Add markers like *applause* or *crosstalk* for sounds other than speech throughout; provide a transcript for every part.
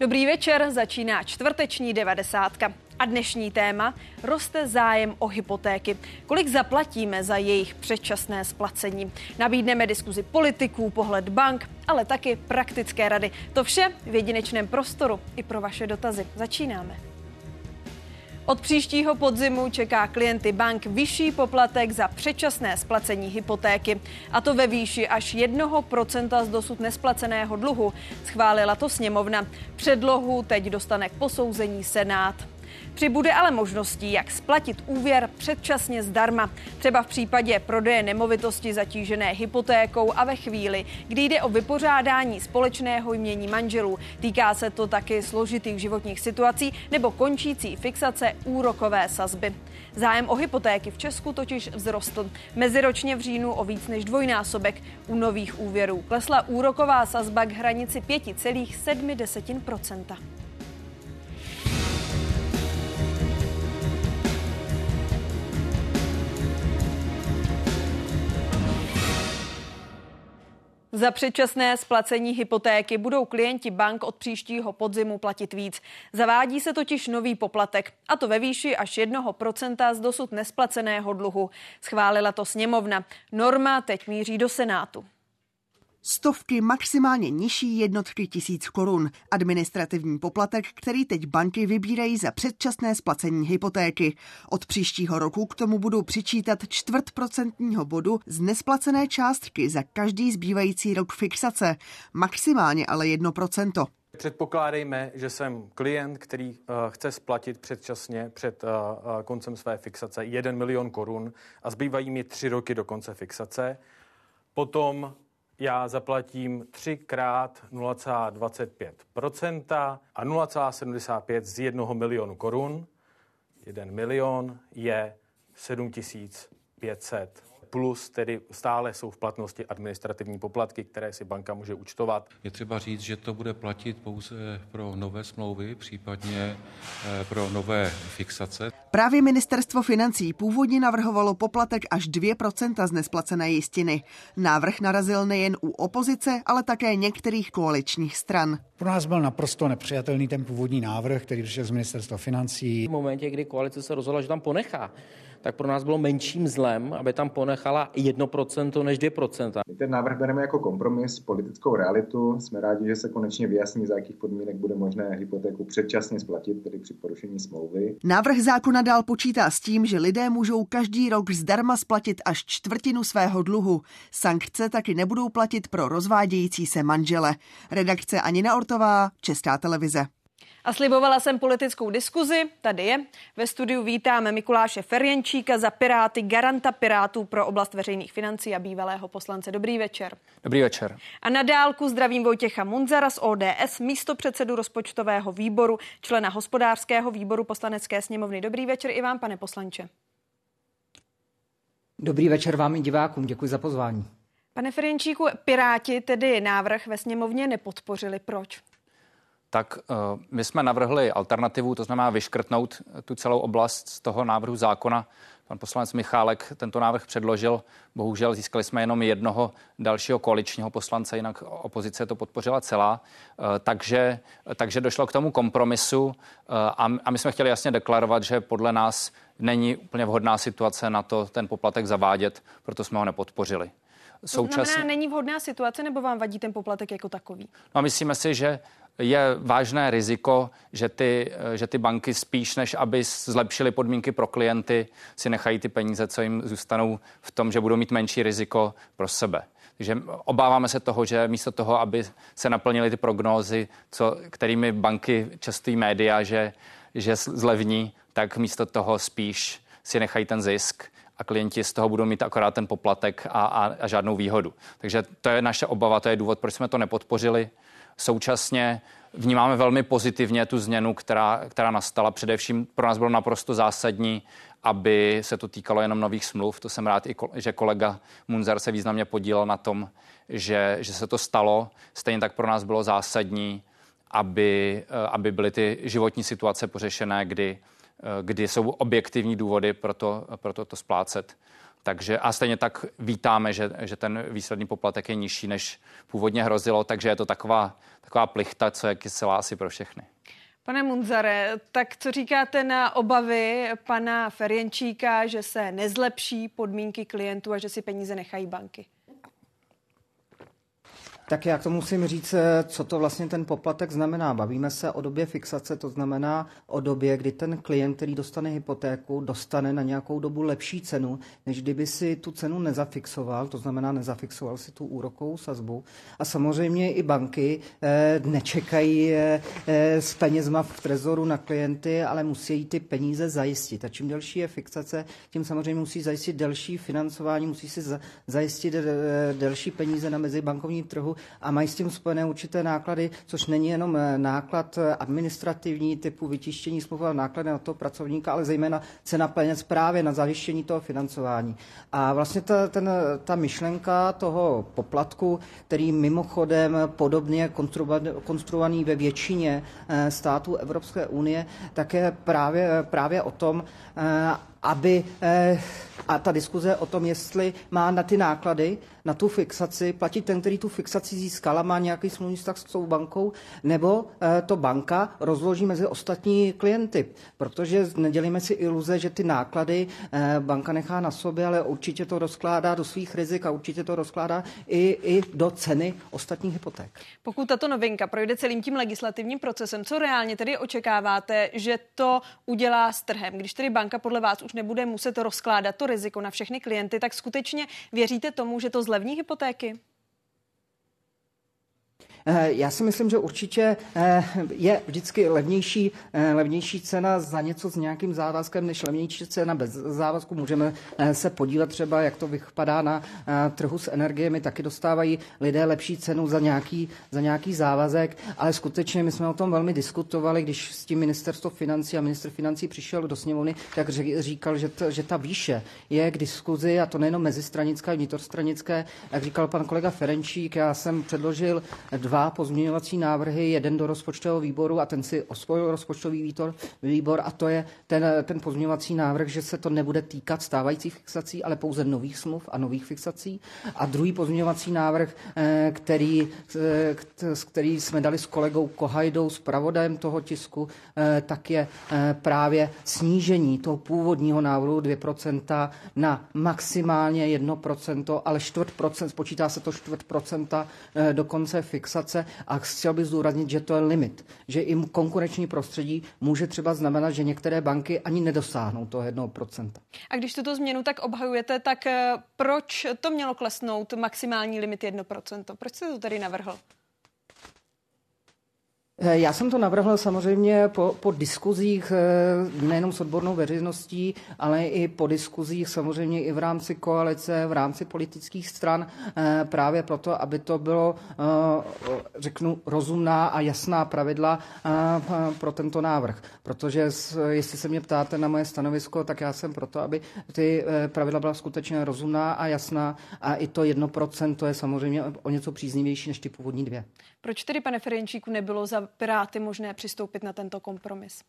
Dobrý večer, začíná čtvrteční devadesátka. A dnešní téma roste zájem o hypotéky. Kolik zaplatíme za jejich předčasné splacení? Nabídneme diskuzi politiků, pohled bank, ale taky praktické rady. To vše v jedinečném prostoru i pro vaše dotazy. Začínáme. Od příštího podzimu čeká klienty bank vyšší poplatek za předčasné splacení hypotéky. A to ve výši až 1% z dosud nesplaceného dluhu. Schválila to sněmovna. Předlohu teď dostane k posouzení Senát. Přibude ale možností, jak splatit úvěr předčasně zdarma. Třeba v případě prodeje nemovitosti zatížené hypotékou a ve chvíli, kdy jde o vypořádání společného jmění manželů. Týká se to taky složitých životních situací nebo končící fixace úrokové sazby. Zájem o hypotéky v Česku totiž vzrostl. Meziročně v říjnu o víc než dvojnásobek. U nových úvěrů klesla úroková sazba k hranici 5,7%. Za předčasné splacení hypotéky budou klienti bank od příštího podzimu platit víc. Zavádí se totiž nový poplatek, a to ve výši až 1% z dosud nesplaceného dluhu. Schválila to sněmovna. Norma teď míří do Senátu stovky maximálně nižší jednotky tisíc korun. Administrativní poplatek, který teď banky vybírají za předčasné splacení hypotéky. Od příštího roku k tomu budou přičítat čtvrt procentního bodu z nesplacené částky za každý zbývající rok fixace. Maximálně ale jedno procento. Předpokládejme, že jsem klient, který uh, chce splatit předčasně před uh, koncem své fixace 1 milion korun a zbývají mi tři roky do konce fixace. Potom já zaplatím 3 krát 0,25% a 0,75 z 1 milionu korun. 1 milion je 7500 plus tedy stále jsou v platnosti administrativní poplatky, které si banka může účtovat. Je třeba říct, že to bude platit pouze pro nové smlouvy, případně eh, pro nové fixace. Právě ministerstvo financí původně navrhovalo poplatek až 2% z nesplacené jistiny. Návrh narazil nejen u opozice, ale také některých koaličních stran. Pro nás byl naprosto nepřijatelný ten původní návrh, který přišel z ministerstva financí. V momentě, kdy koalice se rozhodla, že tam ponechá tak pro nás bylo menším zlem, aby tam ponechala 1% než 2%. My ten návrh bereme jako kompromis, politickou realitu. Jsme rádi, že se konečně vyjasní, za jakých podmínek bude možné hypotéku předčasně splatit, tedy při porušení smlouvy. Návrh zákona dál počítá s tím, že lidé můžou každý rok zdarma splatit až čtvrtinu svého dluhu. Sankce taky nebudou platit pro rozvádějící se manžele. Redakce Anina Ortová, Česká televize. A slibovala jsem politickou diskuzi, tady je. Ve studiu vítáme Mikuláše Ferjenčíka za Piráty, garanta Pirátů pro oblast veřejných financí a bývalého poslance. Dobrý večer. Dobrý večer. A na dálku zdravím Vojtěcha Munzara z ODS, místo předsedu rozpočtového výboru, člena hospodářského výboru poslanecké sněmovny. Dobrý večer i vám, pane poslanče. Dobrý večer vám i divákům, děkuji za pozvání. Pane Ferjenčíku, Piráti tedy návrh ve sněmovně nepodpořili. Proč? Tak uh, my jsme navrhli alternativu, to znamená vyškrtnout tu celou oblast z toho návrhu zákona. Pan poslanec Michálek tento návrh předložil. Bohužel získali jsme jenom jednoho dalšího koaličního poslance, jinak opozice to podpořila celá. Uh, takže, takže došlo k tomu kompromisu a, a my jsme chtěli jasně deklarovat, že podle nás není úplně vhodná situace na to ten poplatek zavádět, proto jsme ho nepodpořili. Současně... To znamená, není vhodná situace, nebo vám vadí ten poplatek jako takový? No, myslíme si, že je vážné riziko, že ty, že ty banky spíš než aby zlepšily podmínky pro klienty, si nechají ty peníze, co jim zůstanou v tom, že budou mít menší riziko pro sebe. Takže obáváme se toho, že místo toho, aby se naplnily ty prognózy, co, kterými banky častují média, že, že zlevní, tak místo toho spíš si nechají ten zisk a klienti z toho budou mít akorát ten poplatek a, a, a žádnou výhodu. Takže to je naše obava, to je důvod, proč jsme to nepodpořili. Současně vnímáme velmi pozitivně tu změnu, která, která nastala. Především pro nás bylo naprosto zásadní, aby se to týkalo jenom nových smluv. To jsem rád, i že kolega Munzer se významně podílel na tom, že, že se to stalo. Stejně tak pro nás bylo zásadní, aby, eh, aby byly ty životní situace pořešené, kdy, eh, kdy jsou objektivní důvody pro to, pro to, to splácet. Takže a stejně tak vítáme, že, že ten výsledný poplatek je nižší, než původně hrozilo, takže je to taková, taková plichta, co je kyselá asi pro všechny. Pane Munzare, tak co říkáte na obavy pana Ferjenčíka, že se nezlepší podmínky klientů a že si peníze nechají banky? Tak já tomu musím říct, eh, co to vlastně ten poplatek znamená. Bavíme se o době fixace, to znamená o době, kdy ten klient, který dostane hypotéku, dostane na nějakou dobu lepší cenu, než kdyby si tu cenu nezafixoval, to znamená nezafixoval si tu úrokovou sazbu. A samozřejmě i banky eh, nečekají eh, s penězma v trezoru na klienty, ale musí ty peníze zajistit. A čím delší je fixace, tím samozřejmě musí zajistit delší financování, musí si za, zajistit delší peníze na mezibankovním trhu a mají s tím spojené určité náklady, což není jenom eh, náklad eh, administrativní typu vytištění smlouvy a náklady na toho pracovníka, ale zejména cena peněz právě na zajištění toho financování. A vlastně ta, ten, ta myšlenka toho poplatku, který mimochodem podobně konstruovaný ve většině eh, států Evropské unie, tak je právě, právě o tom, aby a ta diskuze o tom, jestli má na ty náklady na tu fixaci platit ten, který tu fixaci získal a má nějaký smluvní vztah s tou bankou, nebo eh, to banka rozloží mezi ostatní klienty. Protože nedělíme si iluze, že ty náklady eh, banka nechá na sobě, ale určitě to rozkládá do svých rizik a určitě to rozkládá i, i do ceny ostatních hypoték. Pokud tato novinka projde celým tím legislativním procesem, co reálně tedy očekáváte, že to udělá s trhem? Když tedy banka podle vás už nebude muset rozkládat to riziko na všechny klienty, tak skutečně věříte tomu, že to zlepší zlevní hypotéky? Eh, já si myslím, že určitě eh, je vždycky levnější, eh, levnější cena za něco s nějakým závazkem, než levnější cena bez závazku. Můžeme se podívat třeba, jak to vypadá na trhu s energiemi. Taky dostávají lidé lepší cenu za nějaký, za nějaký závazek, ale skutečně my jsme o tom velmi diskutovali, když s tím ministerstvo financí a minister financí přišel do sněmovny, tak říkal, že, to, že ta výše je k diskuzi a to nejenom mezistranické, vnitrostranické. Jak říkal pan kolega Ferenčík, já jsem předložil dva dva pozměňovací návrhy, jeden do rozpočtového výboru a ten si osvojil rozpočtový výbor, a to je ten, ten pozměňovací návrh, že se to nebude týkat stávajících fixací, ale pouze nových smluv a nových fixací. A druhý pozměňovací návrh, eh, který, eh, který jsme dali s kolegou Kohajdou, s pravodajem toho tisku, eh, tak je právě snížení toho původního návrhu 2% na maximálně 1%, ale čtvrt procent, spočítá se to čtvrt procenta do konce fixace inflace a chtěl bych zdůraznit, že to je limit, že i konkurenční prostředí může třeba znamenat, že některé banky ani nedosáhnou toho 1%. A když tuto změnu tak obhajujete, tak eh, proč to mělo klesnout maximální limit 1%? Proč jste to tady navrhl? Eh, já jsem to navrhl samozřejmě po, po diskuzích eh, nejenom s odbornou veřejností, ale i po diskuzích samozřejmě i v rámci koalice, v rámci politických stran, eh, právě proto, aby to bylo, řeknu, rozumná a jasná pravidla pro tento návrh. Protože jestli se mě ptáte na moje stanovisko, tak já jsem proto, aby ty pravidla byla skutečně rozumná a jasná a i to jedno procento je samozřejmě o něco příznivější než ty původní dvě. Proč tedy, pane Ferenčíku, nebylo za Piráty možné přistoupit na tento kompromis?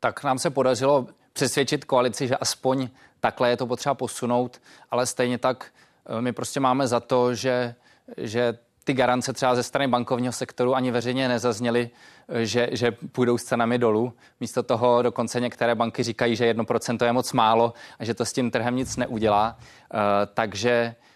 Tak nám se podařilo přesvědčit koalici, že aspoň takhle je to potřeba posunout, ale stejně tak eh, my prostě máme za to, že, že ty garance třeba ze strany bankovního sektoru ani veřejně nezazněly, eh, že, že půjdou s cenami dolů. Místo toho dokonce některé banky říkají, že 1% je moc málo a že to s tím trhem nic neudělá. Uh, takže Eh,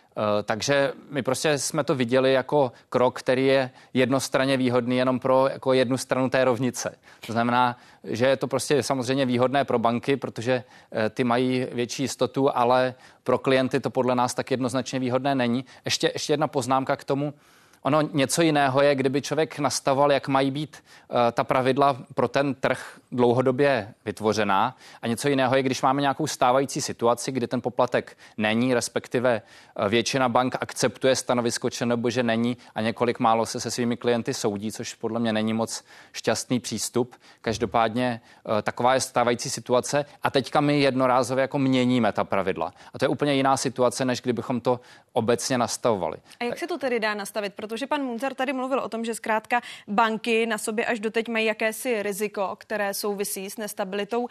takže my prostě jsme to viděli jako krok, který je jednostranně výhodný jenom pro jako jednu stranu té rovnice. To znamená, že je to prostě samozřejmě výhodné pro banky, protože eh, ty mají větší jistotu, ale pro klienty to podle nás tak jednoznačně výhodné není. Ještě, ještě jedna poznámka k tomu. Ono něco jiného je, kdyby člověk nastavoval, jak mají být uh, ta pravidla pro ten trh dlouhodobě vytvořená. A něco jiného je, když máme nějakou stávající situaci, kdy ten poplatek není, respektive uh, většina bank akceptuje stanovisko nebo že není a několik málo se se svými klienty soudí, což podle mě není moc šťastný přístup. Každopádně uh, taková je stávající situace a teďka my jednorázově jako měníme ta pravidla. A to je úplně jiná situace, než kdybychom to obecně nastavovali. A jak se to tedy dá nastavit? Protože pan Munzar tady mluvil o tom, že zkrátka banky na sobě až doteď mají jakési riziko, které souvisí s nestabilitou,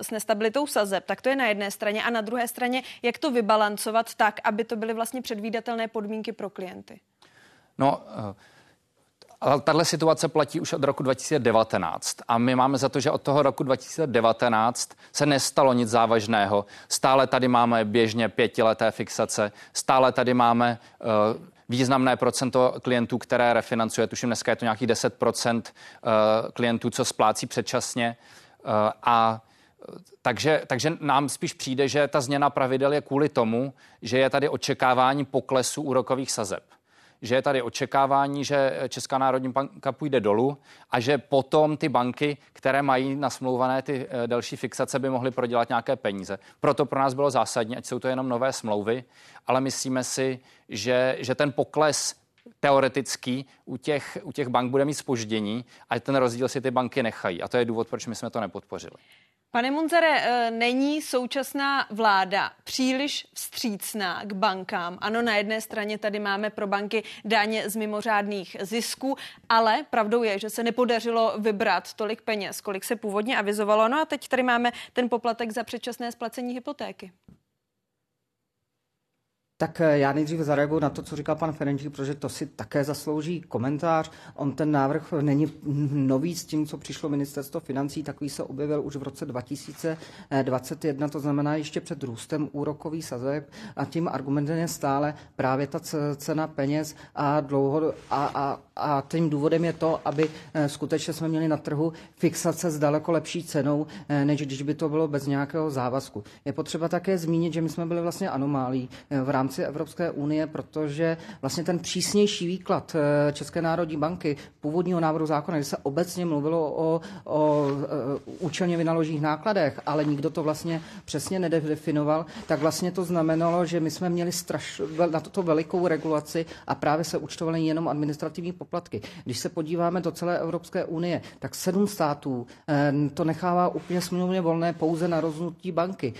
s nestabilitou sazeb. Tak to je na jedné straně. A na druhé straně, jak to vybalancovat tak, aby to byly vlastně předvídatelné podmínky pro klienty? No, ale tahle situace platí už od roku 2019 a my máme za to, že od toho roku 2019 se nestalo nic závažného. Stále tady máme běžně pětileté fixace, stále tady máme uh, významné procento klientů, které refinancuje. Tuším, dneska je to nějakých 10 uh, klientů, co splácí předčasně. Uh, a takže, takže nám spíš přijde, že ta změna pravidel je kvůli tomu, že je tady očekávání poklesu úrokových sazeb že je tady očekávání, že Česká národní banka půjde dolů a že potom ty banky, které mají nasmlouvané ty eh, další fixace, by mohly prodělat nějaké peníze. Proto pro nás bylo zásadní, ať jsou to jenom nové smlouvy, ale myslíme si, že, že ten pokles teoretický u těch, u těch bank bude mít spoždění a ten rozdíl si ty banky nechají. A to je důvod, proč my jsme to nepodpořili. Pane Munzare, eh, není současná vláda příliš vstřícná k bankám? Ano, na jedné straně tady máme pro banky daně z mimořádných zisků, ale pravdou je, že se nepodařilo vybrat tolik peněz, kolik se původně avizovalo. No a teď tady máme ten poplatek za předčasné splacení hypotéky. Tak eh, já nejdřív zareaguju na to, co říkal pan Ferenčík, protože to si také zaslouží komentář. On ten návrh není nový s tím, co přišlo ministerstvo financí, takový se objevil už v roce 2021, to znamená ještě před růstem úrokový sazeb a tím argumentem je stále právě ta cena peněz a, dlouho, a, a, a tím důvodem je to, aby eh, skutečně jsme měli na trhu fixace s daleko lepší cenou, eh, než když by to bylo bez nějakého závazku. Je potřeba také zmínit, že my jsme byli vlastně anomálí v rámci rámci Evropské unie, protože vlastně ten přísnější výklad eh, České národní banky původního návrhu zákona, kde se obecně mluvilo o, o eh, účelně vynaložených nákladech, ale nikdo to vlastně přesně nedefinoval, tak vlastně to znamenalo, že my jsme měli straš, na toto velikou regulaci a právě se účtovaly jenom administrativní poplatky. Když se podíváme do celé Evropské unie, tak sedm států eh, to nechává úplně smluvně volné pouze na rozhodnutí banky.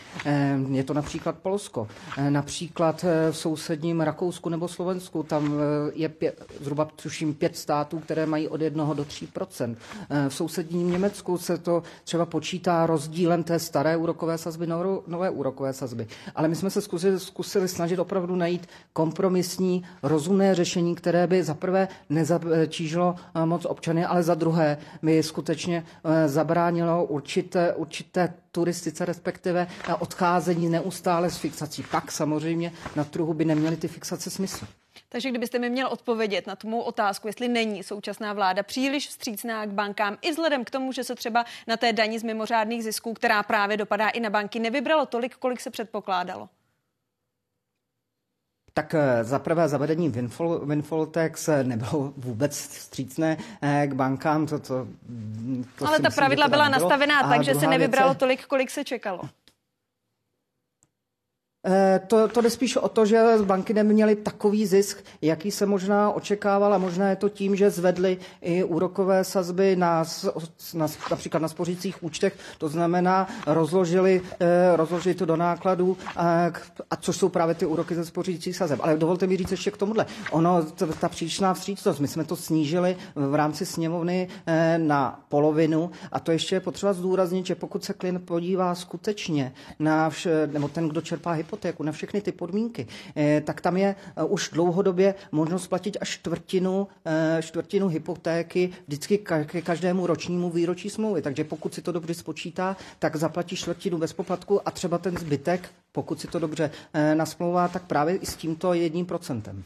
Je to například Polsko, například v sousedním Rakousku nebo Slovensku. Tam eh, je pět, zhruba tuším pět států, které mají od 1 do 3 eh, V sousedním Německu se to třeba počítá rozdílem té staré úrokové sazby, nové úrokové sazby. Ale my jsme se zkusili, zkusili snažit opravdu najít kompromisní, rozumné řešení, které by za prvé nezatížilo eh, moc občany, ale za druhé by skutečně zabránilo určité, určité turistice, respektive odcházení neustále z fixací. Pak samozřejmě na trhu by neměly ty fixace smysl. Takže kdybyste mi měl odpovědět na tu mou otázku, jestli není současná vláda příliš vstřícná k bankám, i vzhledem k tomu, že se třeba na té daní z mimořádných zisků, která právě dopadá i na banky, nevybralo tolik, kolik se předpokládalo? Tak eh, za prvé zavedení windfall, windfall tax eh, nebylo vůbec vstřícné eh, k bankám. To, to, to Ale ta pravidla byla nastavená tak, že se nevybralo tolik, kolik se čekalo. Eh, to, to jde spíš o to, že banky neměly takový zisk, jaký se možná očekával a možná je to tím, že zvedly i úrokové sazby na, na, například na spořících účtech, to znamená rozložili, eh, rozložili to do nákladů, a, a což jsou právě ty úroky ze spořících sazeb. Ale dovolte mi říct ještě k tomuhle. Ono, ta příčná vstřícnost, my jsme to snížili v rámci sněmovny eh, na polovinu a to ještě je potřeba zdůraznit, že pokud se klient podívá skutečně na, vše, nebo ten, kdo čerpá hypotéku, hypotéku, na všechny ty podmínky, eh, tak tam je eh, už dlouhodobě možnost platit až čtvrtinu, eh, čtvrtinu hypotéky vždycky ke každému ročnímu výročí smlouvy. Takže pokud si to dobře spočítá, tak zaplatí čtvrtinu bez poplatku a třeba ten zbytek, pokud si to dobře nasmlouvá, tak právě i s tímto jedním procentem.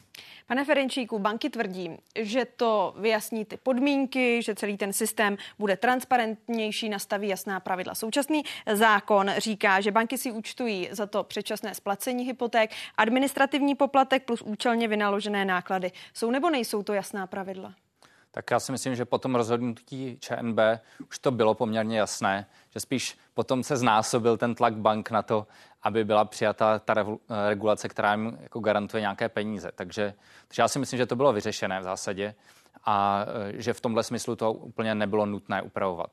Pane Ferenčíku, banky tvrdí, že to vyjasní ty podmínky, že celý ten systém bude transparentnější, nastaví jasná pravidla. Současný zákon říká, že banky si účtují za to předčasné splacení hypoték, administrativní poplatek plus účelně vynaložené náklady. Jsou nebo nejsou to jasná pravidla? Tak já si myslím, že po tom rozhodnutí ČNB už to bylo poměrně jasné, že spíš potom se znásobil ten tlak bank na to, aby byla přijata ta regulace, která jim jako garantuje nějaké peníze. Takže, takže já si myslím, že to bylo vyřešené v zásadě a e, že v tomhle smyslu to úplně nebylo nutné upravovat.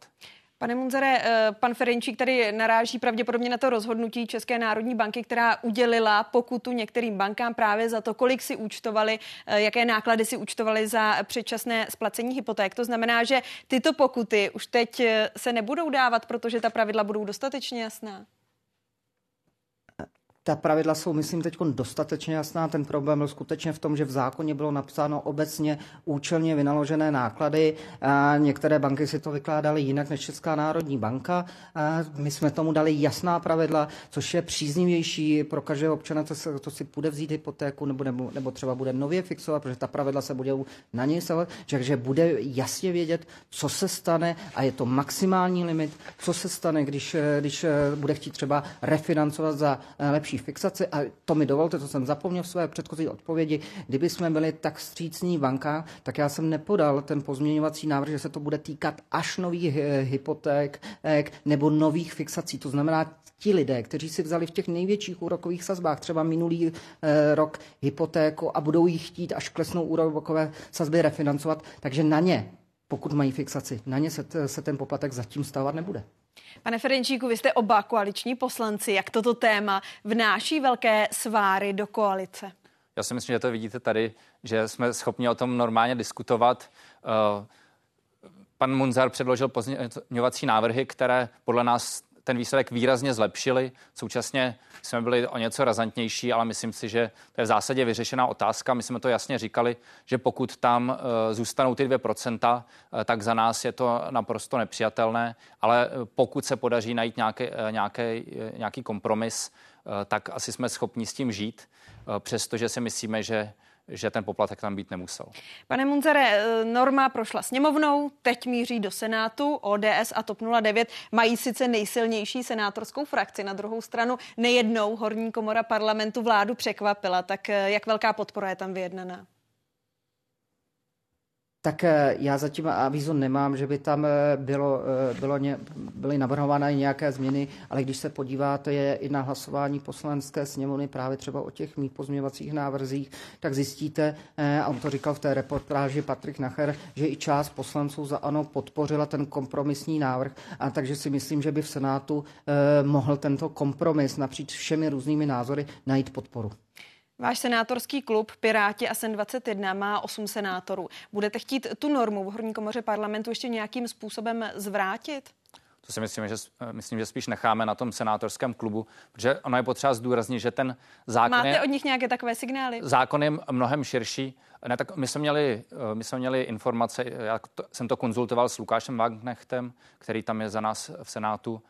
Pane Munzare, eh, pan Ferenčík tady naráží pravděpodobně na to rozhodnutí České národní banky, která udělila pokutu některým bankám právě za to, kolik si účtovali, eh, jaké náklady si účtovali za předčasné splacení hypoték. To znamená, že tyto pokuty už teď eh, se nebudou dávat, protože ta pravidla budou dostatečně jasná. Ta pravidla jsou, myslím, teď dostatečně jasná. Ten problém byl skutečně v tom, že v zákoně bylo napsáno obecně účelně vynaložené náklady. A některé banky si to vykládaly jinak než Česká národní banka. A my jsme tomu dali jasná pravidla, což je příznivější pro každého občana, co, se, to si bude vzít hypotéku nebo, nebo, nebo třeba bude nově fixovat, protože ta pravidla se budou na něj stavovat. Takže bude jasně vědět, co se stane a je to maximální limit, co se stane, když, když bude chtít třeba refinancovat za lepší lepší fixaci. A to mi dovolte, to jsem zapomněl v své předchozí odpovědi. Kdyby jsme byli tak střícní banka, tak já jsem nepodal ten pozměňovací návrh, že se to bude týkat až nových eh, hypoték eh, nebo nových fixací. To znamená, ti lidé, kteří si vzali v těch největších úrokových sazbách třeba minulý eh, rok hypotéku a budou ji chtít, až klesnou úrokové sazby refinancovat, takže na ně, pokud mají fixaci, na ně se, se ten poplatek zatím stávat nebude. Pane Ferenčíku, vy jste oba koaliční poslanci. Jak toto téma vnáší velké sváry do koalice? Já si myslím, že to vidíte tady, že jsme schopni o tom normálně diskutovat. Eh, pan Munzar předložil pozměňovací návrhy, které podle nás ten výsledek výrazně zlepšili. Současně jsme byli o něco razantnější, ale myslím si, že to je v zásadě vyřešená otázka. My jsme to jasně říkali, že pokud tam uh, zůstanou ty 2%, uh, tak za nás je to naprosto nepřijatelné, ale eh, pokud se podaří najít nějaký, nějaký, nějaký kompromis, tak asi jsme schopni s tím žít, přestože si myslíme, že že ten poplatek tam být nemusel. Pane Munzare, eh, norma prošla sněmovnou, teď míří do Senátu. ODS a TOP 09 mají sice nejsilnější senátorskou frakci. Na druhou stranu nejednou horní komora parlamentu vládu překvapila. Tak eh, jak velká podpora je tam vyjednaná? Tak eh, já zatím avízu nemám, že by tam eh, bylo, eh, bylo ně, byly navrhovány nějaké změny, ale když se podíváte je i na hlasování poslanecké sněmovny právě třeba o těch mých pozměňovacích návrzích, tak zjistíte, a on to říkal v té reportáži Patrik Nacher, že i část poslanců za ANO podpořila ten kompromisní návrh, a takže si myslím, že by v Senátu mohl tento kompromis napříč všemi různými názory najít podporu. Váš senátorský klub Piráti a Sen 21 má 8 senátorů. Budete chtít tu normu v horní komoře parlamentu ještě nějakým způsobem zvrátit? To si myslím, že, myslím, že spíš necháme na tom senátorském klubu, protože ono je potřeba zdůraznit, že ten zákon Máte je, od nich nějaké takové signály? Zákon je mnohem širší. Ne, tak my jsme měli, my jsme měli informace, já to, jsem to konzultoval s Lukášem Wagnechtem, který tam je za nás v Senátu,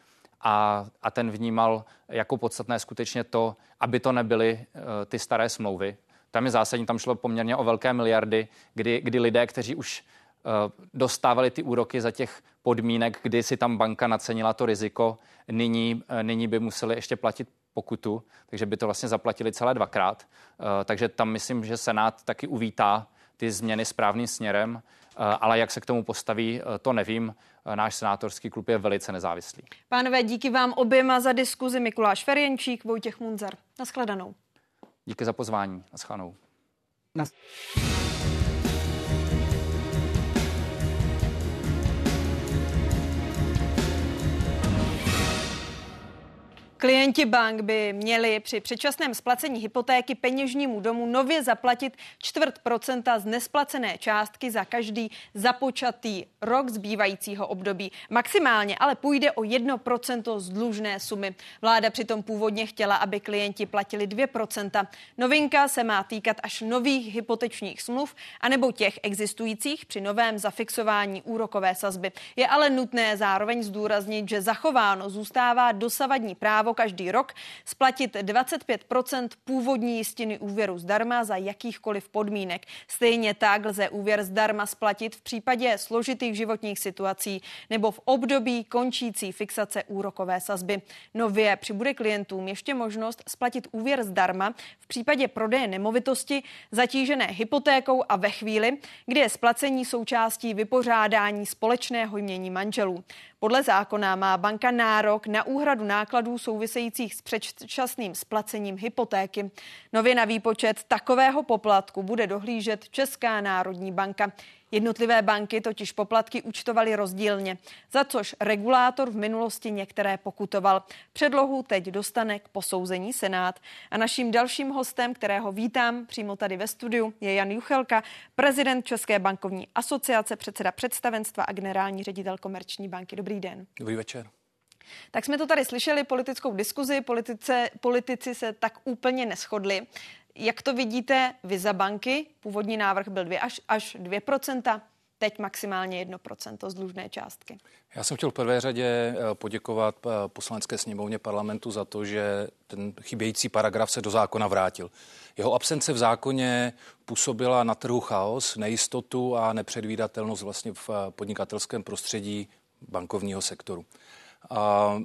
a, a ten vnímal jako podstatné skutečně to, aby to nebyly uh, ty staré smlouvy. Tam je zásadní, tam šlo poměrně o velké miliardy, kdy, kdy lidé, kteří už uh, dostávali ty úroky za těch podmínek, kdy si tam banka nacenila to riziko, nyní, uh, nyní by museli ještě platit pokutu, takže by to vlastně zaplatili celé dvakrát. Takže tam myslím, že Senát taky uvítá ty změny správným směrem, ale jak se k tomu postaví, to nevím. Náš senátorský klub je velice nezávislý. Pánové, díky vám oběma za diskuzi. Mikuláš Ferjenčík, Vojtěch Munzar. Naschledanou. Díky za pozvání. Naschledanou. Nas- Klienti bank by měli při předčasném splacení hypotéky peněžnímu domu nově zaplatit čtvrt procenta z nesplacené částky za každý započatý rok zbývajícího období. Maximálně ale půjde o 1% z dlužné sumy. Vláda přitom původně chtěla, aby klienti platili 2%. Novinka se má týkat až nových hypotečních smluv anebo těch existujících při novém zafixování úrokové sazby. Je ale nutné zároveň zdůraznit, že zachováno zůstává dosavadní právo každý rok splatit 25% původní jistiny úvěru zdarma za jakýchkoliv podmínek. Stejně tak lze úvěr zdarma splatit v případě složitých životních situací nebo v období končící fixace úrokové sazby. Nově přibude klientům ještě možnost splatit úvěr zdarma v případě prodeje nemovitosti zatížené hypotékou a ve chvíli, kdy je splacení součástí vypořádání společného jmění manželů. Podle zákona má banka nárok na úhradu nákladů souvisejících s předčasným splacením hypotéky. Nově na výpočet takového poplatku bude dohlížet Česká národní banka. Jednotlivé banky totiž poplatky účtovaly rozdílně, za což regulátor v minulosti některé pokutoval. Předlohu teď dostane k posouzení Senát. A naším dalším hostem, kterého vítám přímo tady ve studiu, je Jan Juchelka, prezident České bankovní asociace, předseda představenstva a generální ředitel Komerční banky. Dobrý den. Dobrý večer. Tak jsme to tady slyšeli, politickou diskuzi, politice, politici se tak úplně neschodli. Jak to vidíte vy za banky? Původní návrh byl 2 až, až 2%, teď maximálně 1% z dlužné částky. Já jsem chtěl v prvé řadě eh, poděkovat eh, poslanecké sněmovně parlamentu za to, že ten chybějící paragraf se do zákona vrátil. Jeho absence v zákoně působila na trhu chaos, nejistotu a nepředvídatelnost vlastně v eh, podnikatelském prostředí bankovního sektoru. A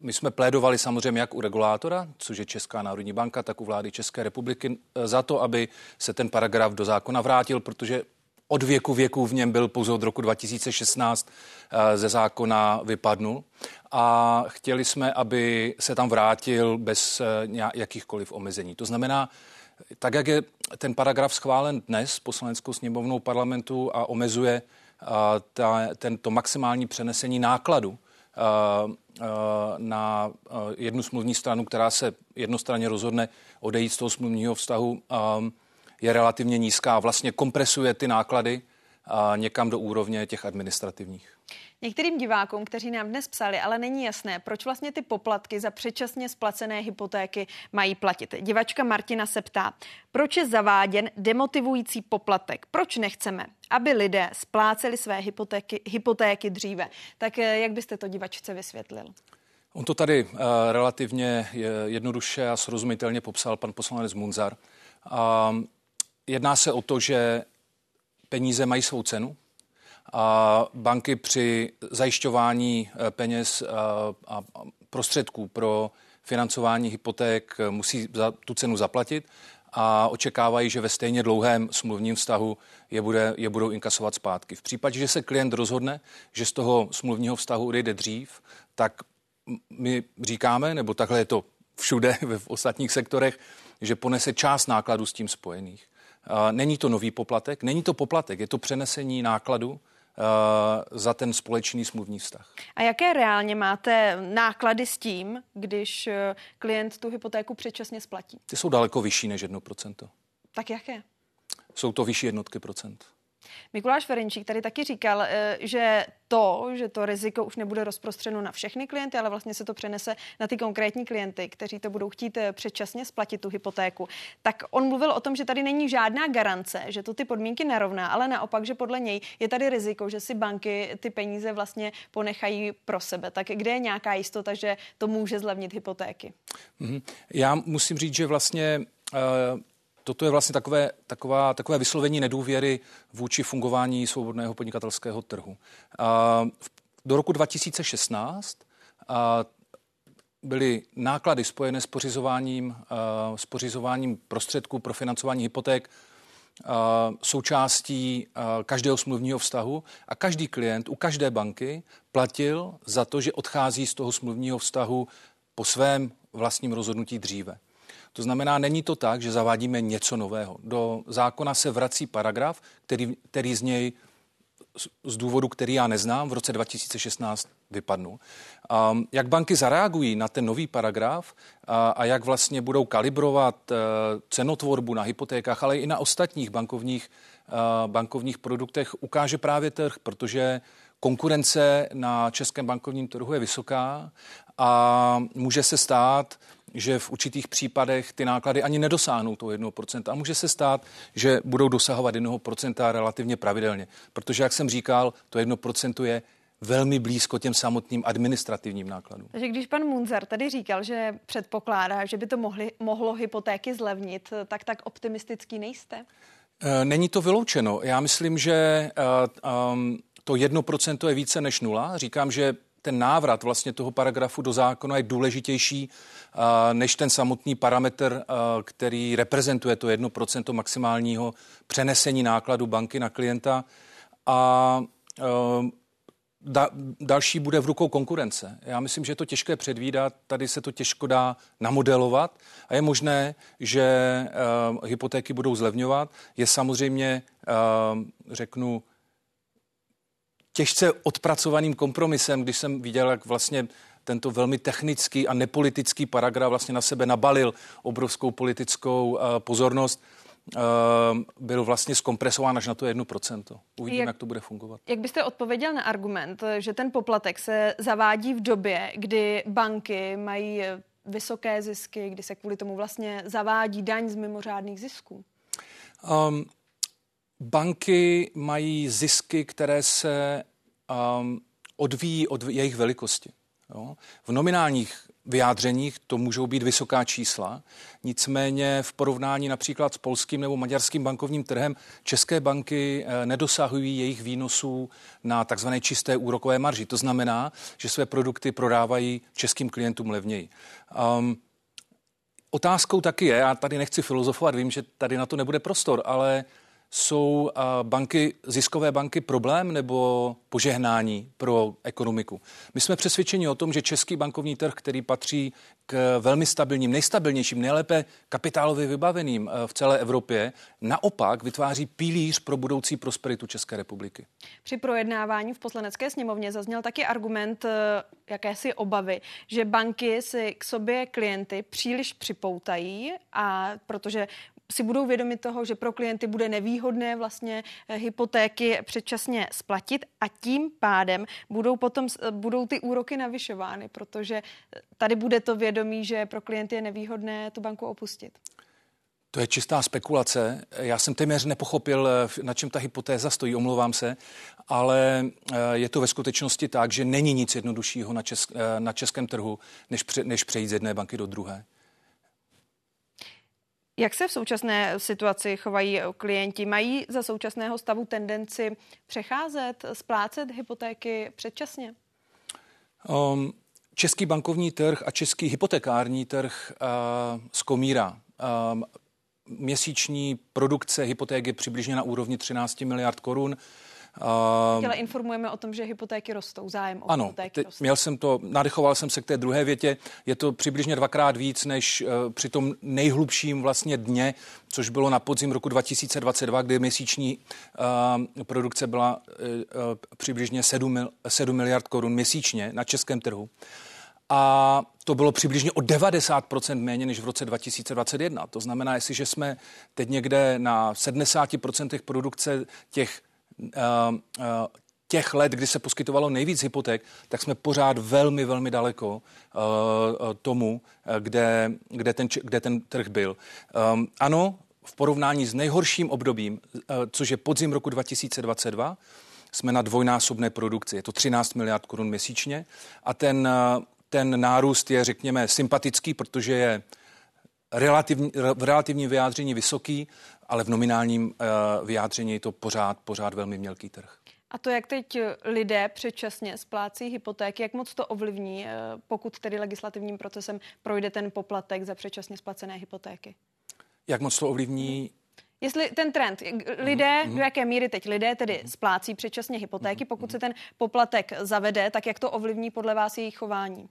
my jsme plédovali samozřejmě jak u regulátora, což je Česká národní banka, tak u vlády České republiky, za to, aby se ten paragraf do zákona vrátil, protože od věku věků v něm byl pouze od roku 2016 eh, ze zákona vypadnul a chtěli jsme, aby se tam vrátil bez eh, jakýchkoliv omezení. To znamená, tak jak je ten paragraf schválen dnes poslaneckou sněmovnou parlamentu a omezuje eh, ta, tento maximální přenesení nákladu na jednu smluvní stranu, která se jednostranně rozhodne odejít z toho smluvního vztahu, je relativně nízká. Vlastně kompresuje ty náklady někam do úrovně těch administrativních. Některým divákům, kteří nám dnes psali, ale není jasné, proč vlastně ty poplatky za předčasně splacené hypotéky mají platit. Divačka Martina se ptá, proč je zaváděn demotivující poplatek? Proč nechceme, aby lidé spláceli své hypotéky, hypotéky dříve? Tak eh, jak byste to divačce vysvětlil? On to tady uh, relativně jednoduše a srozumitelně popsal pan poslanec Munzar. Uh, jedná se o to, že peníze mají svou cenu, banky při zajišťování eh, peněz eh, a prostředků pro financování hypoték eh, musí za tu cenu zaplatit a očekávají, že ve stejně dlouhém smluvním vztahu je, bude, je budou inkasovat zpátky. V případě, že se klient rozhodne, že z toho smluvního vztahu odejde dřív, tak my říkáme, nebo takhle je to všude *laughs* v ostatních sektorech, že ponese část nákladů s tím spojených. Není to nový poplatek, není to poplatek, je to přenesení nákladu za ten společný smluvní vztah. A jaké reálně máte náklady s tím, když eh, klient tu hypotéku předčasně splatí? Ty jsou daleko vyšší než 1%. Tak jaké? Jsou to vyšší jednotky procent. Mikuláš Ferenčík tady taky říkal, eh, že to, že to riziko už nebude rozprostřeno na všechny klienty, ale vlastně se to přenese na ty konkrétní klienty, kteří to budou chtít eh, předčasně splatit tu hypotéku. Tak on mluvil o tom, že tady není žádná garance, že to ty podmínky nerovná, ale naopak, že podle něj je tady riziko, že si banky ty peníze vlastně ponechají pro sebe. Tak kde je nějaká jistota, že to může zlevnit hypotéky? Mm-hmm. Já musím říct, že vlastně uh toto je vlastně takové, taková, takové vyslovení nedůvěry vůči fungování svobodného podnikatelského trhu. Do roku 2016 byly náklady spojené s pořizováním, s pořizováním prostředků pro financování hypoték součástí každého smluvního vztahu a každý klient u každé banky platil za to, že odchází z toho smluvního vztahu po svém vlastním rozhodnutí dříve. To znamená, není to tak, že zavádíme něco nového. Do zákona se vrací paragraf, který, který z něj z důvodu, který já neznám, v roce 2016 vypadnul. Um, jak banky zareagují na ten nový paragraf a, a jak vlastně budou kalibrovat uh, cenotvorbu na hypotékách, ale i na ostatních bankovních, uh, bankovních produktech, ukáže právě trh, protože konkurence na českém bankovním trhu je vysoká a může se stát, že v určitých případech ty náklady ani nedosáhnou toho 1%. A může se stát, že budou dosahovat 1% relativně pravidelně. Protože, jak jsem říkal, to 1% je velmi blízko těm samotným administrativním nákladům. Takže když pan Munzer tady říkal, že předpokládá, že by to mohli, mohlo hypotéky zlevnit, tak tak optimistický nejste? Eh, není to vyloučeno. Já myslím, že um, to 1% je více než nula. Říkám, že ten návrat vlastně toho paragrafu do zákona je důležitější než ten samotný parametr, který reprezentuje to 1% maximálního přenesení nákladu banky na klienta. A da, další bude v rukou konkurence. Já myslím, že je to těžké předvídat, tady se to těžko dá namodelovat a je možné, že uh, hypotéky budou zlevňovat. Je samozřejmě, uh, řeknu, těžce odpracovaným kompromisem, když jsem viděl, jak vlastně tento velmi technický a nepolitický paragraf vlastně na sebe nabalil obrovskou politickou uh, pozornost, uh, byl vlastně zkompresován až na to 1%. Uvidíme, jak, jak to bude fungovat. Jak byste odpověděl na argument, že ten poplatek se zavádí v době, kdy banky mají vysoké zisky, kdy se kvůli tomu vlastně zavádí daň z mimořádných zisků? Um, banky mají zisky, které se um, odvíjí od jejich velikosti. Jo? V nominálních vyjádřeních to můžou být vysoká čísla, nicméně v porovnání například s polským nebo maďarským bankovním trhem české banky eh, nedosahují jejich výnosů na takzvané čisté úrokové marži. To znamená, že své produkty prodávají českým klientům levněji. Um, otázkou taky je, já tady nechci filozofovat, vím, že tady na to nebude prostor, ale jsou banky, ziskové banky problém nebo požehnání pro ekonomiku? My jsme přesvědčeni o tom, že český bankovní trh, který patří k velmi stabilním, nejstabilnějším, nejlépe kapitálově vybaveným v celé Evropě, naopak vytváří pilíř pro budoucí prosperitu České republiky. Při projednávání v poslanecké sněmovně zazněl taky argument e, jakési obavy, že banky si k sobě klienty příliš připoutají a protože si budou vědomi toho, že pro klienty bude nevýhodné vlastně eh, hypotéky předčasně splatit a tím pádem budou potom budou ty úroky navyšovány, protože eh, tady bude to vědomí, že pro klienty je nevýhodné tu banku opustit. To je čistá spekulace. Já jsem téměř nepochopil, eh, na čem ta hypotéza stojí, omlouvám se, ale je to ve skutečnosti tak, že není nic jednoduššího na, česk, na českém trhu, než, pře, než přejít z jedné banky do druhé. Jak se v současné situaci chovají klienti? Mají za současného stavu tendenci přecházet, splácet hypotéky předčasně? Um, český bankovní trh a český hypotekární trh uh, zkomírá. Um, měsíční produkce hypotéky přibližně na úrovni 13 miliard korun. Ale informujeme o tom, že hypotéky rostou, zájem o ano, hypotéky rostou. měl jsem to, nadechoval jsem se k té druhé větě, je to přibližně dvakrát víc než uh, při tom nejhlubším vlastně dně, což bylo na podzim roku 2022, kdy měsíční uh, produkce byla uh, přibližně 7, 7 miliard korun měsíčně na českém trhu. A to bylo přibližně o 90% méně než v roce 2021. To znamená, jestliže jsme teď někde na 70% produkce těch těch let, kdy se poskytovalo nejvíc hypoték, tak jsme pořád velmi, velmi daleko uh, tomu, kde, kde, ten, kde ten trh byl. Um, ano, v porovnání s nejhorším obdobím, uh, což je podzim roku 2022, jsme na dvojnásobné produkci. Je to 13 miliard korun měsíčně a ten, uh, ten nárůst je, řekněme, sympatický, protože je relativní, v relativním vyjádření vysoký, ale v nominálním uh, vyjádření je to pořád, pořád velmi mělký trh. A to, jak teď lidé předčasně splácí hypotéky, jak moc to ovlivní, eh, pokud tedy legislativním procesem projde ten poplatek za předčasně splacené hypotéky? Jak moc to ovlivní Jestli ten trend, lidé, mm-hmm. do jaké míry teď lidé tedy splácí předčasně hypotéky, pokud se ten poplatek zavede, tak jak to ovlivní podle vás jejich chování?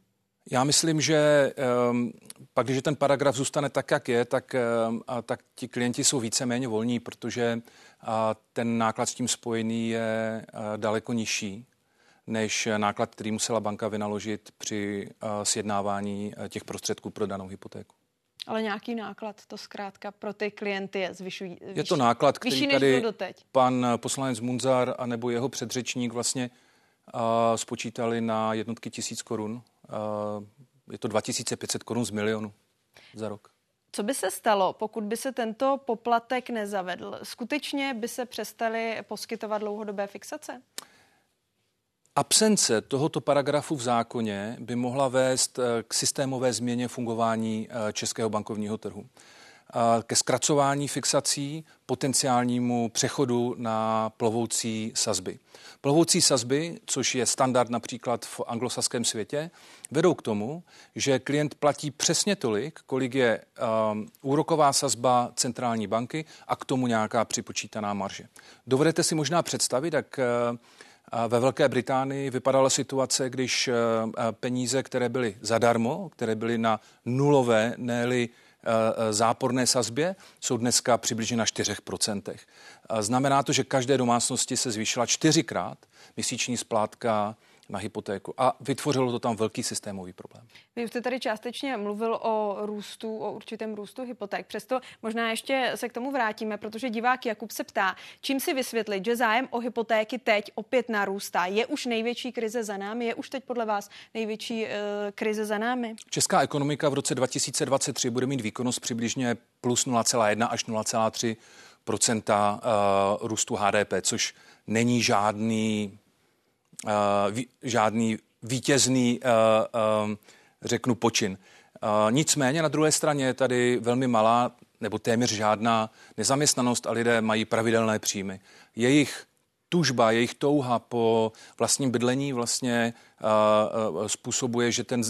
Já myslím, že um, pak, když ten paragraf zůstane tak, jak je, tak, um, a, tak ti klienti jsou víceméně volní, protože a, ten náklad s tím spojený je a, daleko nižší než náklad, který musela banka vynaložit při a, sjednávání a, těch prostředků pro danou hypotéku. Ale nějaký náklad to zkrátka pro ty klienty je zvyšují. Je to náklad, který tady pan poslanec Munzar a nebo jeho předřečník vlastně a, spočítali na jednotky tisíc korun je to 2500 korun z milionu za rok. Co by se stalo, pokud by se tento poplatek nezavedl? Skutečně by se přestaly poskytovat dlouhodobé fixace? Absence tohoto paragrafu v zákoně by mohla vést eh, k systémové změně fungování eh, českého bankovního trhu ke zkracování fixací, potenciálnímu přechodu na plovoucí sazby. Plovoucí sazby, což je standard například v anglosaském světě, vedou k tomu, že klient platí přesně tolik, kolik je um, úroková sazba centrální banky a k tomu nějaká připočítaná marže. Dovedete si možná představit, jak uh, Ve Velké Británii vypadala situace, když peníze, které byly zadarmo, které byly na nulové, ne záporné sazbě, jsou dneska přibližně na 4%. Znamená to, že každé domácnosti se zvýšila čtyřikrát měsíční splátka na hypotéku a vytvořilo to tam velký systémový problém. Vy jste tady částečně mluvil o růstu, o určitém růstu hypoték. Přesto možná ještě se k tomu vrátíme, protože divák Jakub se ptá, čím si vysvětlit, že zájem o hypotéky teď opět narůstá. Je už největší krize za námi? Je už teď podle vás největší uh, krize za námi? Česká ekonomika v roce 2023 bude mít výkonnost přibližně plus 0,1 až 0,3 procenta uh, růstu HDP, což není žádný žádný vítězný, uh, um, řeknu, počin. Nicméně na druhé straně je tady velmi malá nebo téměř žádná nezaměstnanost a lidé mají pravidelné příjmy. Jejich tužba, jejich touha po vlastním bydlení vlastně uh, uh, způsobuje, že ten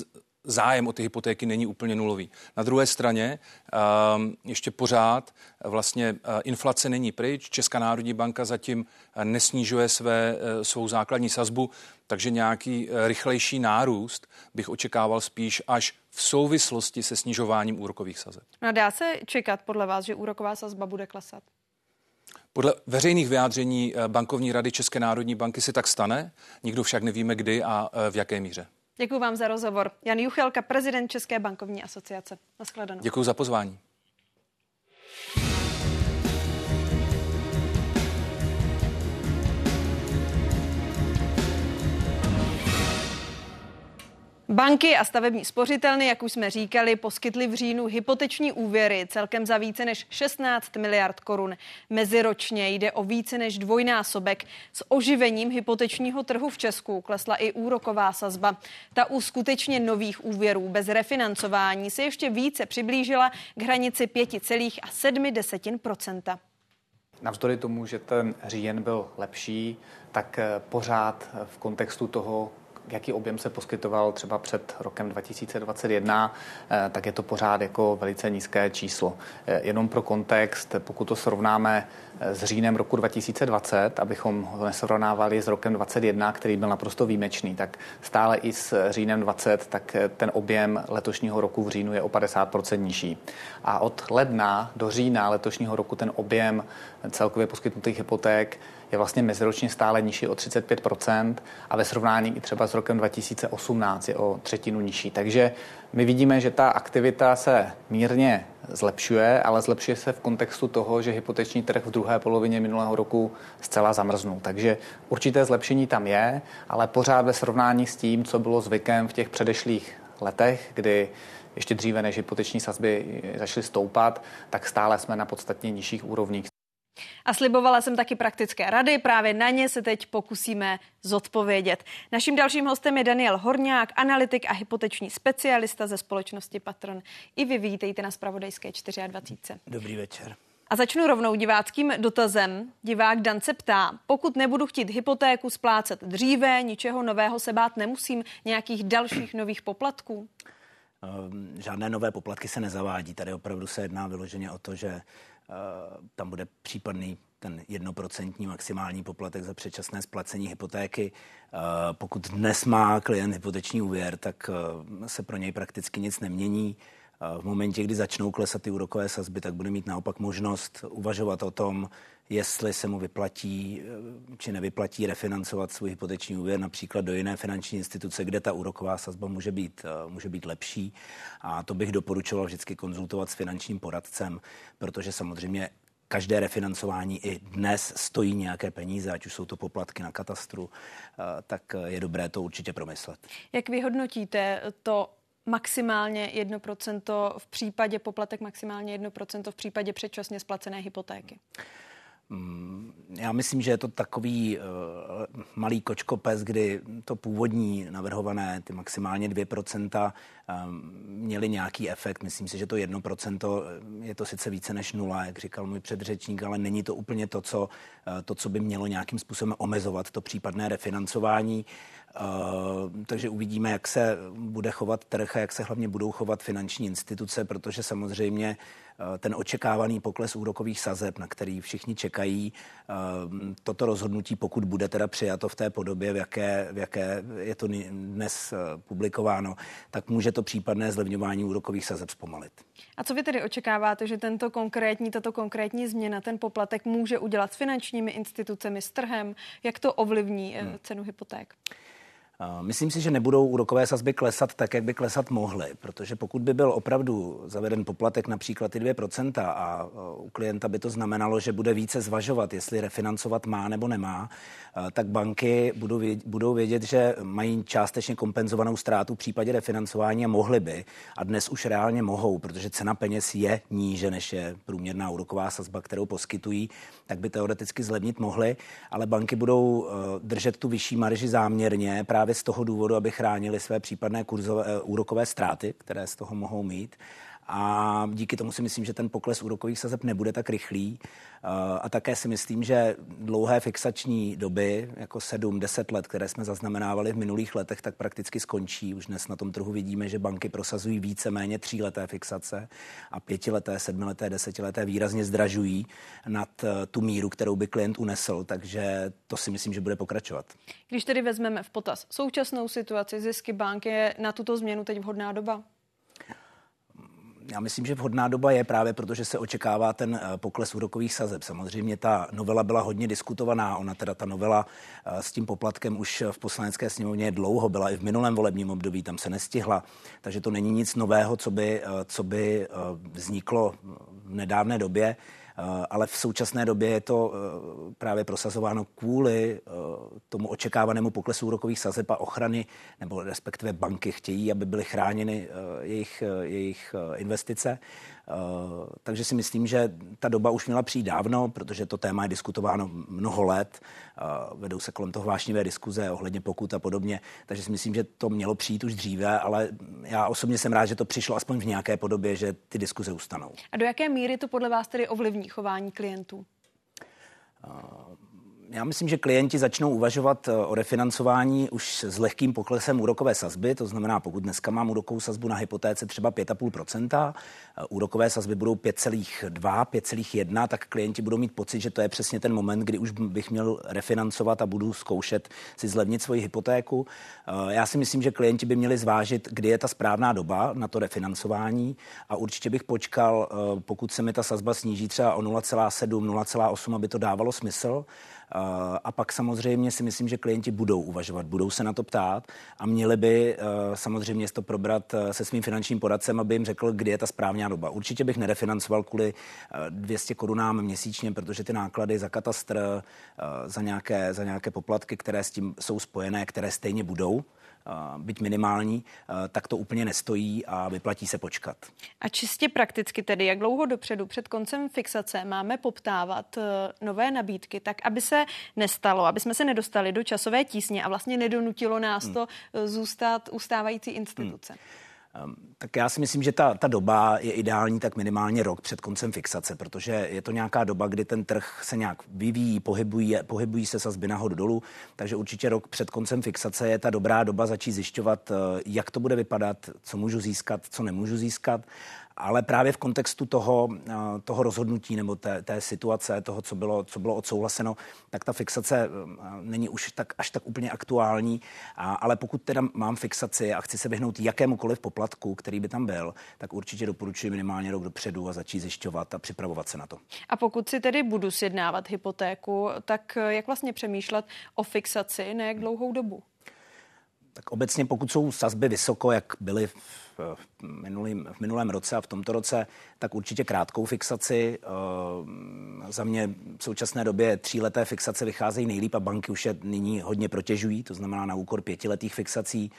zájem o ty hypotéky není úplně nulový. Na druhé straně ehm, ještě pořád vlastně eh, inflace není pryč. Česká národní banka zatím eh, nesnižuje své, eh, svou základní sazbu, takže nějaký rychlejší nárůst bych očekával spíš až v souvislosti se snižováním úrokových sazeb. No dá se čekat podle vás, že úroková sazba bude klesat? Podle veřejných vyjádření bankovní rady České národní banky se tak stane, nikdo však nevíme kdy a v jaké míře. Děkuji vám za rozhovor. Jan Juchelka, prezident České bankovní asociace. Naschledanou. Děkuji za pozvání. Banky a stavební spořitelny, jak už jsme říkali, poskytly v říjnu hypoteční úvěry celkem za více než 16 miliard korun. Meziročně jde o více než dvojnásobek. S oživením hypotečního trhu v Česku klesla i úroková sazba. Ta u skutečně nových úvěrů bez refinancování se ještě více přiblížila k hranici 5,7% Navzdory tomu, že ten říjen byl lepší, tak pořád v kontextu toho, jaký objem se poskytoval třeba před rokem 2021, eh, tak je to pořád jako velice nízké číslo. Eh, jenom pro kontext, pokud to srovnáme eh, s říjnem roku 2020, abychom ho nesrovnávali s rokem 2021, který byl naprosto výjimečný, tak stále i s říjnem 20, tak ten objem letošního roku v říjnu je o 50% nižší. A od ledna do října letošního roku ten objem celkově poskytnutých hypoték je vlastně meziročně stále nižší o 35% a ve srovnání i třeba s rokem 2018 je o třetinu nižší. Takže my vidíme, že ta aktivita se mírně zlepšuje, ale zlepšuje se v kontextu toho, že hypoteční trh v druhé polovině minulého roku zcela zamrznul. Takže určité zlepšení tam je, ale pořád ve srovnání s tím, co bylo zvykem v těch předešlých letech, kdy ještě dříve, než hypoteční sazby začaly stoupat, tak stále jsme na podstatně nižších úrovních. A slibovala jsem taky praktické rady, právě na ně se teď pokusíme zodpovědět. Naším dalším hostem je Daniel Horňák, analytik a hypoteční specialista ze společnosti Patron. I vy vítejte na Spravodajské 24. Dobrý večer. A začnu rovnou diváckým dotazem. Divák Dan se ptá, pokud nebudu chtít hypotéku splácet dříve, ničeho nového se bát nemusím, nějakých dalších nových poplatků? Ehm, žádné nové poplatky se nezavádí. Tady opravdu se jedná vyloženě o to, že tam bude případný ten jednoprocentní maximální poplatek za předčasné splacení hypotéky. Eh, pokud dnes má klient hypoteční úvěr, tak eh, se pro něj prakticky nic nemění. V momentě, kdy začnou klesat ty úrokové sazby, tak bude mít naopak možnost uvažovat o tom, jestli se mu vyplatí či nevyplatí refinancovat svůj hypoteční úvěr například do jiné finanční instituce, kde ta úroková sazba může být, může být lepší. A to bych doporučoval vždycky konzultovat s finančním poradcem, protože samozřejmě každé refinancování i dnes stojí nějaké peníze, ať už jsou to poplatky na katastru, tak je dobré to určitě promyslet. Jak vyhodnotíte to maximálně 1% v případě poplatek maximálně 1% v případě předčasně splacené hypotéky? Mm, já myslím, že je to takový uh, malý kočkopes, kdy to původní navrhované, ty maximálně 2%, um, měly nějaký efekt. Myslím si, že to 1% je to sice více než nula, jak říkal můj předřečník, ale není to úplně to, co, uh, to, co by mělo nějakým způsobem omezovat to případné refinancování. Takže uvidíme, jak se bude chovat trh a jak se hlavně budou chovat finanční instituce, protože samozřejmě Eh, ten očekávaný pokles úrokových sazeb, na který všichni čekají, eh, toto rozhodnutí, pokud bude teda přijato v té podobě, v jaké, v jaké je to dnes eh, publikováno, tak může to případné zlevňování úrokových sazeb zpomalit. A co vy tedy očekáváte, že tento konkrétní, tato konkrétní změna, ten poplatek může udělat s finančními institucemi, s trhem? Jak to ovlivní hmm. cenu hypoték? Myslím si, že nebudou úrokové sazby klesat tak, jak by klesat mohly, protože pokud by byl opravdu zaveden poplatek například ty 2% a u klienta by to znamenalo, že bude více zvažovat, jestli refinancovat má nebo nemá, tak banky budou vědět, že mají částečně kompenzovanou ztrátu v případě refinancování a mohly by. A dnes už reálně mohou, protože cena peněz je níže, než je průměrná úroková sazba, kterou poskytují, tak by teoreticky zlevnit mohly, ale banky budou držet tu vyšší marži záměrně právě právě z toho důvodu, aby chránili své případné kurzové, eh, úrokové ztráty, které z toho mohou mít. A díky tomu si myslím, že ten pokles úrokových sazeb nebude tak rychlý. A také si myslím, že dlouhé fixační doby, jako 7-10 let, které jsme zaznamenávali v minulých letech, tak prakticky skončí. Už dnes na tom trhu vidíme, že banky prosazují více méně tříleté fixace a pětileté, sedmileté, desetileté výrazně zdražují nad eh, tu míru, kterou by klient unesl. Takže to si myslím, že bude pokračovat. Když tedy vezmeme v potaz současnou situaci zisky banky, je na tuto změnu teď vhodná doba? Já myslím, že vhodná doba je právě proto, že se očekává ten eh, pokles úrokových sazeb. Samozřejmě ta novela byla hodně diskutovaná. Ona teda ta novela eh, s tím poplatkem už v poslanecké sněmovně dlouho byla i v minulém volebním období, tam se nestihla. Takže to není nic nového, co by, eh, co by vzniklo v nedávné době. Eh, ale v současné době je to eh, právě prosazováno kvůli eh, tomu očekávanému poklesu úrokových sazeb a ochrany, nebo respektive banky chtějí, aby byly chráněny jejich, jejich investice. Eh, takže si myslím, že ta doba už měla přijít dávno, protože to téma je diskutováno mnoho let. Eh, vedou se kolem toho vášnivé diskuze ohledně pokut a podobně. Takže si myslím, že to mělo přijít už dříve, ale já osobně jsem rád, že to přišlo aspoň v nějaké podobě, že ty diskuze ustanou. A do jaké míry to podle vás tedy ovlivní chování klientů? Uh, já myslím, že klienti začnou uvažovat eh, o refinancování už s lehkým poklesem úrokové sazby, to znamená, pokud dneska mám úrokovou sazbu na hypotéce třeba 5,5%, eh, úrokové sazby budou 5,2, 5,1, tak klienti budou mít pocit, že to je přesně ten moment, kdy už bych měl refinancovat a budu zkoušet si zlevnit svoji hypotéku. Eh, já si myslím, že klienti by měli zvážit, kdy je ta správná doba na to refinancování a určitě bych počkal, pokud se mi ta sazba sníží třeba o 0,7, 0,8, aby to dávalo smysl. A pak samozřejmě si myslím, že klienti budou uvažovat, budou se na to ptát a měli by eh, samozřejmě to probrat eh, se svým finančním poradcem, aby jim řekl, kdy je ta správná doba. Určitě bych nerefinancoval kvůli 200 eh, korunám měsíčně, protože ty náklady za katastr, za nějaké, za nějaké poplatky, které s tím jsou spojené, které stejně budou, byť minimální, tak to úplně nestojí a vyplatí se počkat. A čistě prakticky tedy, jak dlouho dopředu před koncem fixace máme poptávat e, nové nabídky, tak aby se nestalo, aby jsme se nedostali do časové tísně a vlastně nedonutilo nás hmm. to e, zůstat ustávající instituce. Hmm. Ehm, tak já si myslím, že ta, ta doba je ideální tak minimálně rok před koncem fixace, protože je to nějaká doba, kdy ten trh se nějak vyvíjí, pohybují, pohybují se sazby nahoru dolů, takže určitě rok před koncem fixace je ta dobrá doba začít zjišťovat, eh, jak to bude vypadat, co můžu získat, co nemůžu získat ale právě v kontextu toho, eh, toho rozhodnutí nebo té, té situace, toho, co bylo, co bylo odsouhlaseno, tak ta fixace eh, není už tak, až tak úplně aktuální. A, ale pokud teda mám fixaci a chci se vyhnout jakémukoliv poplatku, který by tam byl, tak určitě doporučuji minimálně rok dopředu a začít zjišťovat a připravovat se na to. A pokud si tedy budu sjednávat hypotéku, tak jak vlastně přemýšlet o fixaci, na jak dlouhou dobu? Tak obecně, pokud jsou sazby vysoko, jak byly v v, minulým, v minulém roce a v tomto roce, tak určitě krátkou fixaci. Eh, za mě v současné době tříleté fixace vycházejí nejlíp a banky už je nyní hodně protěžují, to znamená na úkor pětiletých fixací.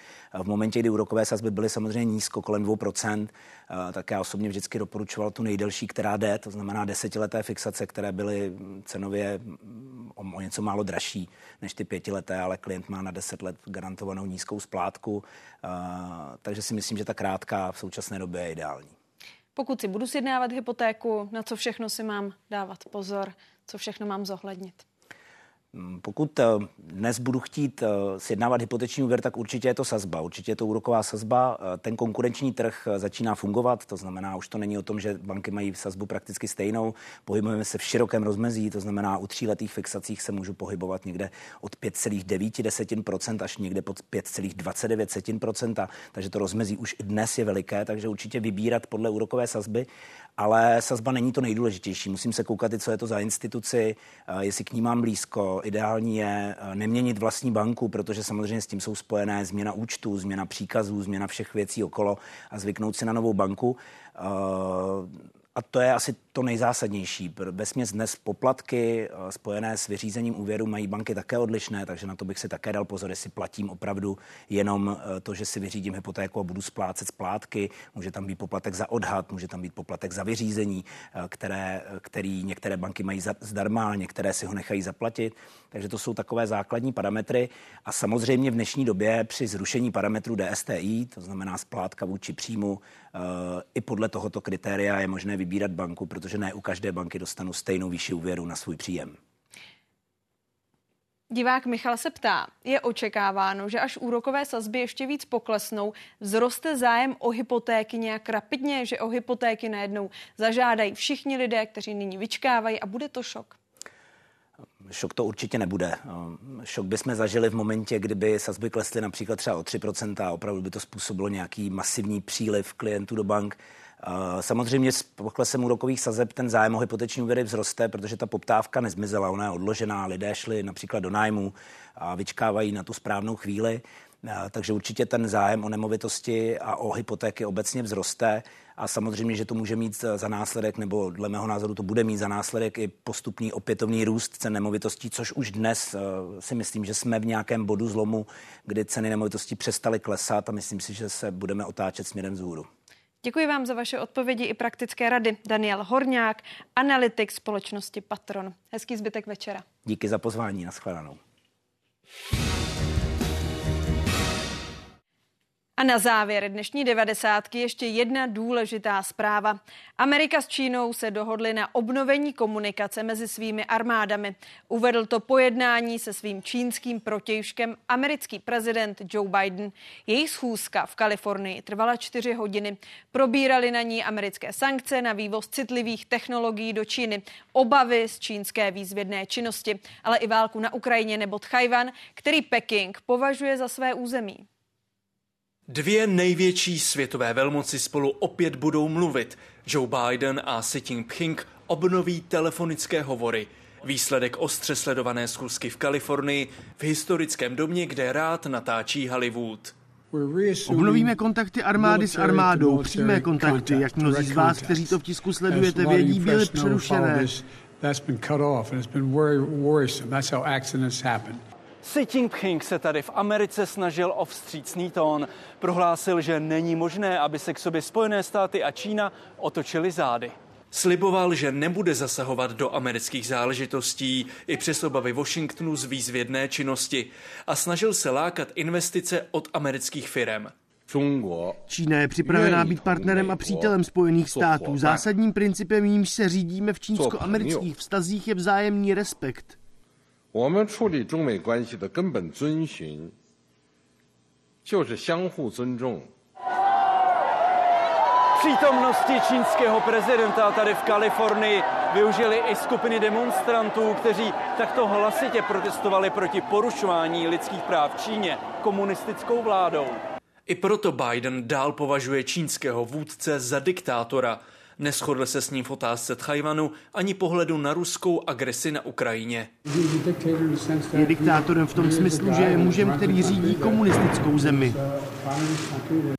V momentě, kdy úrokové sazby byly samozřejmě nízko, kolem 2%, eh, tak já osobně vždycky doporučoval tu nejdelší, která jde, to znamená desetileté fixace, které byly cenově o, o něco málo dražší než ty pětileté, ale klient má na 10 let garantovanou nízkou splátku. Eh, takže si myslím, že ta krátká v současné době je ideální. Pokud si budu sjednávat hypotéku, na co všechno si mám dávat pozor, co všechno mám zohlednit? Mm, pokud eh, dnes budu chtít eh, sjednávat hypoteční úvěr, tak určitě je to sazba. Určitě je to úroková sazba. Eh, ten konkurenční trh začíná fungovat, to znamená, už to není o tom, že banky mají sazbu prakticky stejnou. Pohybujeme se v širokém rozmezí, to znamená, u tříletých fixacích se můžu pohybovat někde od 5,9% až někde pod 5,29%. Takže to rozmezí už dnes je veliké, takže určitě vybírat podle úrokové sazby ale sazba není to nejdůležitější. Musím se koukat, co je to za instituci, jestli k ní mám blízko. Ideální je eh, neměnit vlastní banku, protože samozřejmě s tím jsou spojené změna účtu, změna příkazů, změna všech věcí okolo a zvyknout si na novou banku. A to je asi to nejzásadnější. Vesměs dnes poplatky eh, spojené s vyřízením úvěru mají banky také odlišné, takže na to bych si také dal pozor, jestli platím opravdu jenom eh, to, že si vyřídím hypotéku a budu splácet splátky. Může tam být poplatek za odhad, může tam být poplatek za vyřízení, eh, které, který některé banky mají zdarma, některé si ho nechají zaplatit. Takže to jsou takové základní parametry. A samozřejmě v dnešní době při zrušení parametru DSTI, to znamená splátka vůči příjmu, i podle tohoto kritéria je možné vybírat banku, protože ne u každé banky dostanu stejnou výši úvěru na svůj příjem. Divák Michal se ptá, je očekáváno, že až úrokové sazby ještě víc poklesnou, vzroste zájem o hypotéky nějak rapidně, že o hypotéky najednou zažádají všichni lidé, kteří nyní vyčkávají a bude to šok? Šok to určitě nebude. Šok bychom zažili v momentě, kdyby sazby klesly například třeba o 3% a opravdu by to způsobilo nějaký masivní příliv klientů do bank. Samozřejmě s poklesem úrokových sazeb ten zájem o hypoteční úvěry vzroste, protože ta poptávka nezmizela, ona je odložená, lidé šli například do nájmu a vyčkávají na tu správnou chvíli. Takže určitě ten zájem o nemovitosti a o hypotéky obecně vzroste a samozřejmě, že to může mít za následek, nebo dle mého názoru to bude mít za následek i postupný opětovný růst cen nemovitostí, což už dnes eh, si myslím, že jsme v nějakém bodu zlomu, kdy ceny nemovitostí přestaly klesat a myslím si, že se budeme otáčet směrem vzhůru. Děkuji vám za vaše odpovědi i praktické rady. Daniel Horňák, analytik společnosti Patron. Hezký zbytek večera. Díky za pozvání, nashledanou. A na závěr dnešní devadesátky ještě jedna důležitá zpráva. Amerika s Čínou se dohodly na obnovení komunikace mezi svými armádami. Uvedl to pojednání se svým čínským protějškem americký prezident Joe Biden. Jejich schůzka v Kalifornii trvala čtyři hodiny. Probírali na ní americké sankce na vývoz citlivých technologií do Číny, obavy z čínské výzvědné činnosti, ale i válku na Ukrajině nebo Tchajvan, který Peking považuje za své území. Dvě největší světové velmoci spolu opět budou mluvit. Joe Biden a Xi Jinping obnoví telefonické hovory. Výsledek ostře sledované schůzky v Kalifornii v historickém domě, kde rád natáčí Hollywood. Obnovíme kontakty armády s armádou. Přímé kontakty, jak mnozí z vás, kteří to v tisku sledujete, vědí, byly přerušené. Xi Jinping se tady v Americe snažil o vstřícný tón. Prohlásil, že není možné, aby se k sobě Spojené státy a Čína otočili zády. Sliboval, že nebude zasahovat do amerických záležitostí i přes obavy Washingtonu z výzvědné činnosti a snažil se lákat investice od amerických firm. Čína je připravená být partnerem a přítelem Spojených států. Zásadním principem, jímž se řídíme v čínsko-amerických vztazích, je vzájemný respekt. 我们处理中美关系的根本遵循，就是相互尊重。Přítomnosti čínského prezidenta tady v Kalifornii využili i skupiny demonstrantů, kteří takto hlasitě protestovali proti porušování lidských práv v Číně komunistickou vládou. I proto Biden dál považuje čínského vůdce za diktátora. Neschodl se s ním v otázce Tchajvanu ani pohledu na ruskou agresi na Ukrajině. Je diktátorem v tom smyslu, že je mužem, který řídí komunistickou zemi.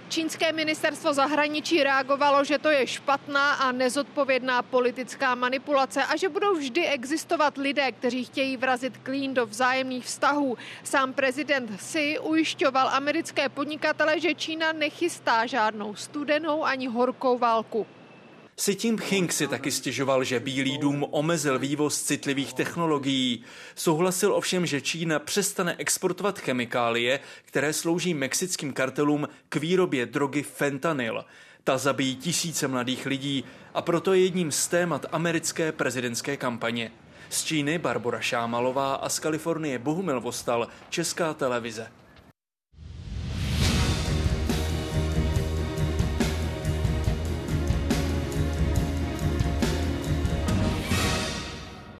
Čínské ministerstvo zahraničí reagovalo, že to je špatná a nezodpovědná politická manipulace a že budou vždy existovat lidé, kteří chtějí vrazit klín do vzájemných vztahů. Sám prezident Xi ujišťoval americké podnikatele, že Čína nechystá žádnou studenou ani horkou válku. Si tím Jinping si taky stěžoval, že Bílý dům omezil vývoz citlivých technologií. Souhlasil ovšem, že Čína přestane exportovat chemikálie, které slouží mexickým kartelům k výrobě drogy fentanyl. Ta zabíjí tisíce mladých lidí a proto je jedním z témat americké prezidentské kampaně. Z Číny Barbara Šámalová a z Kalifornie Bohumil Vostal, Česká televize.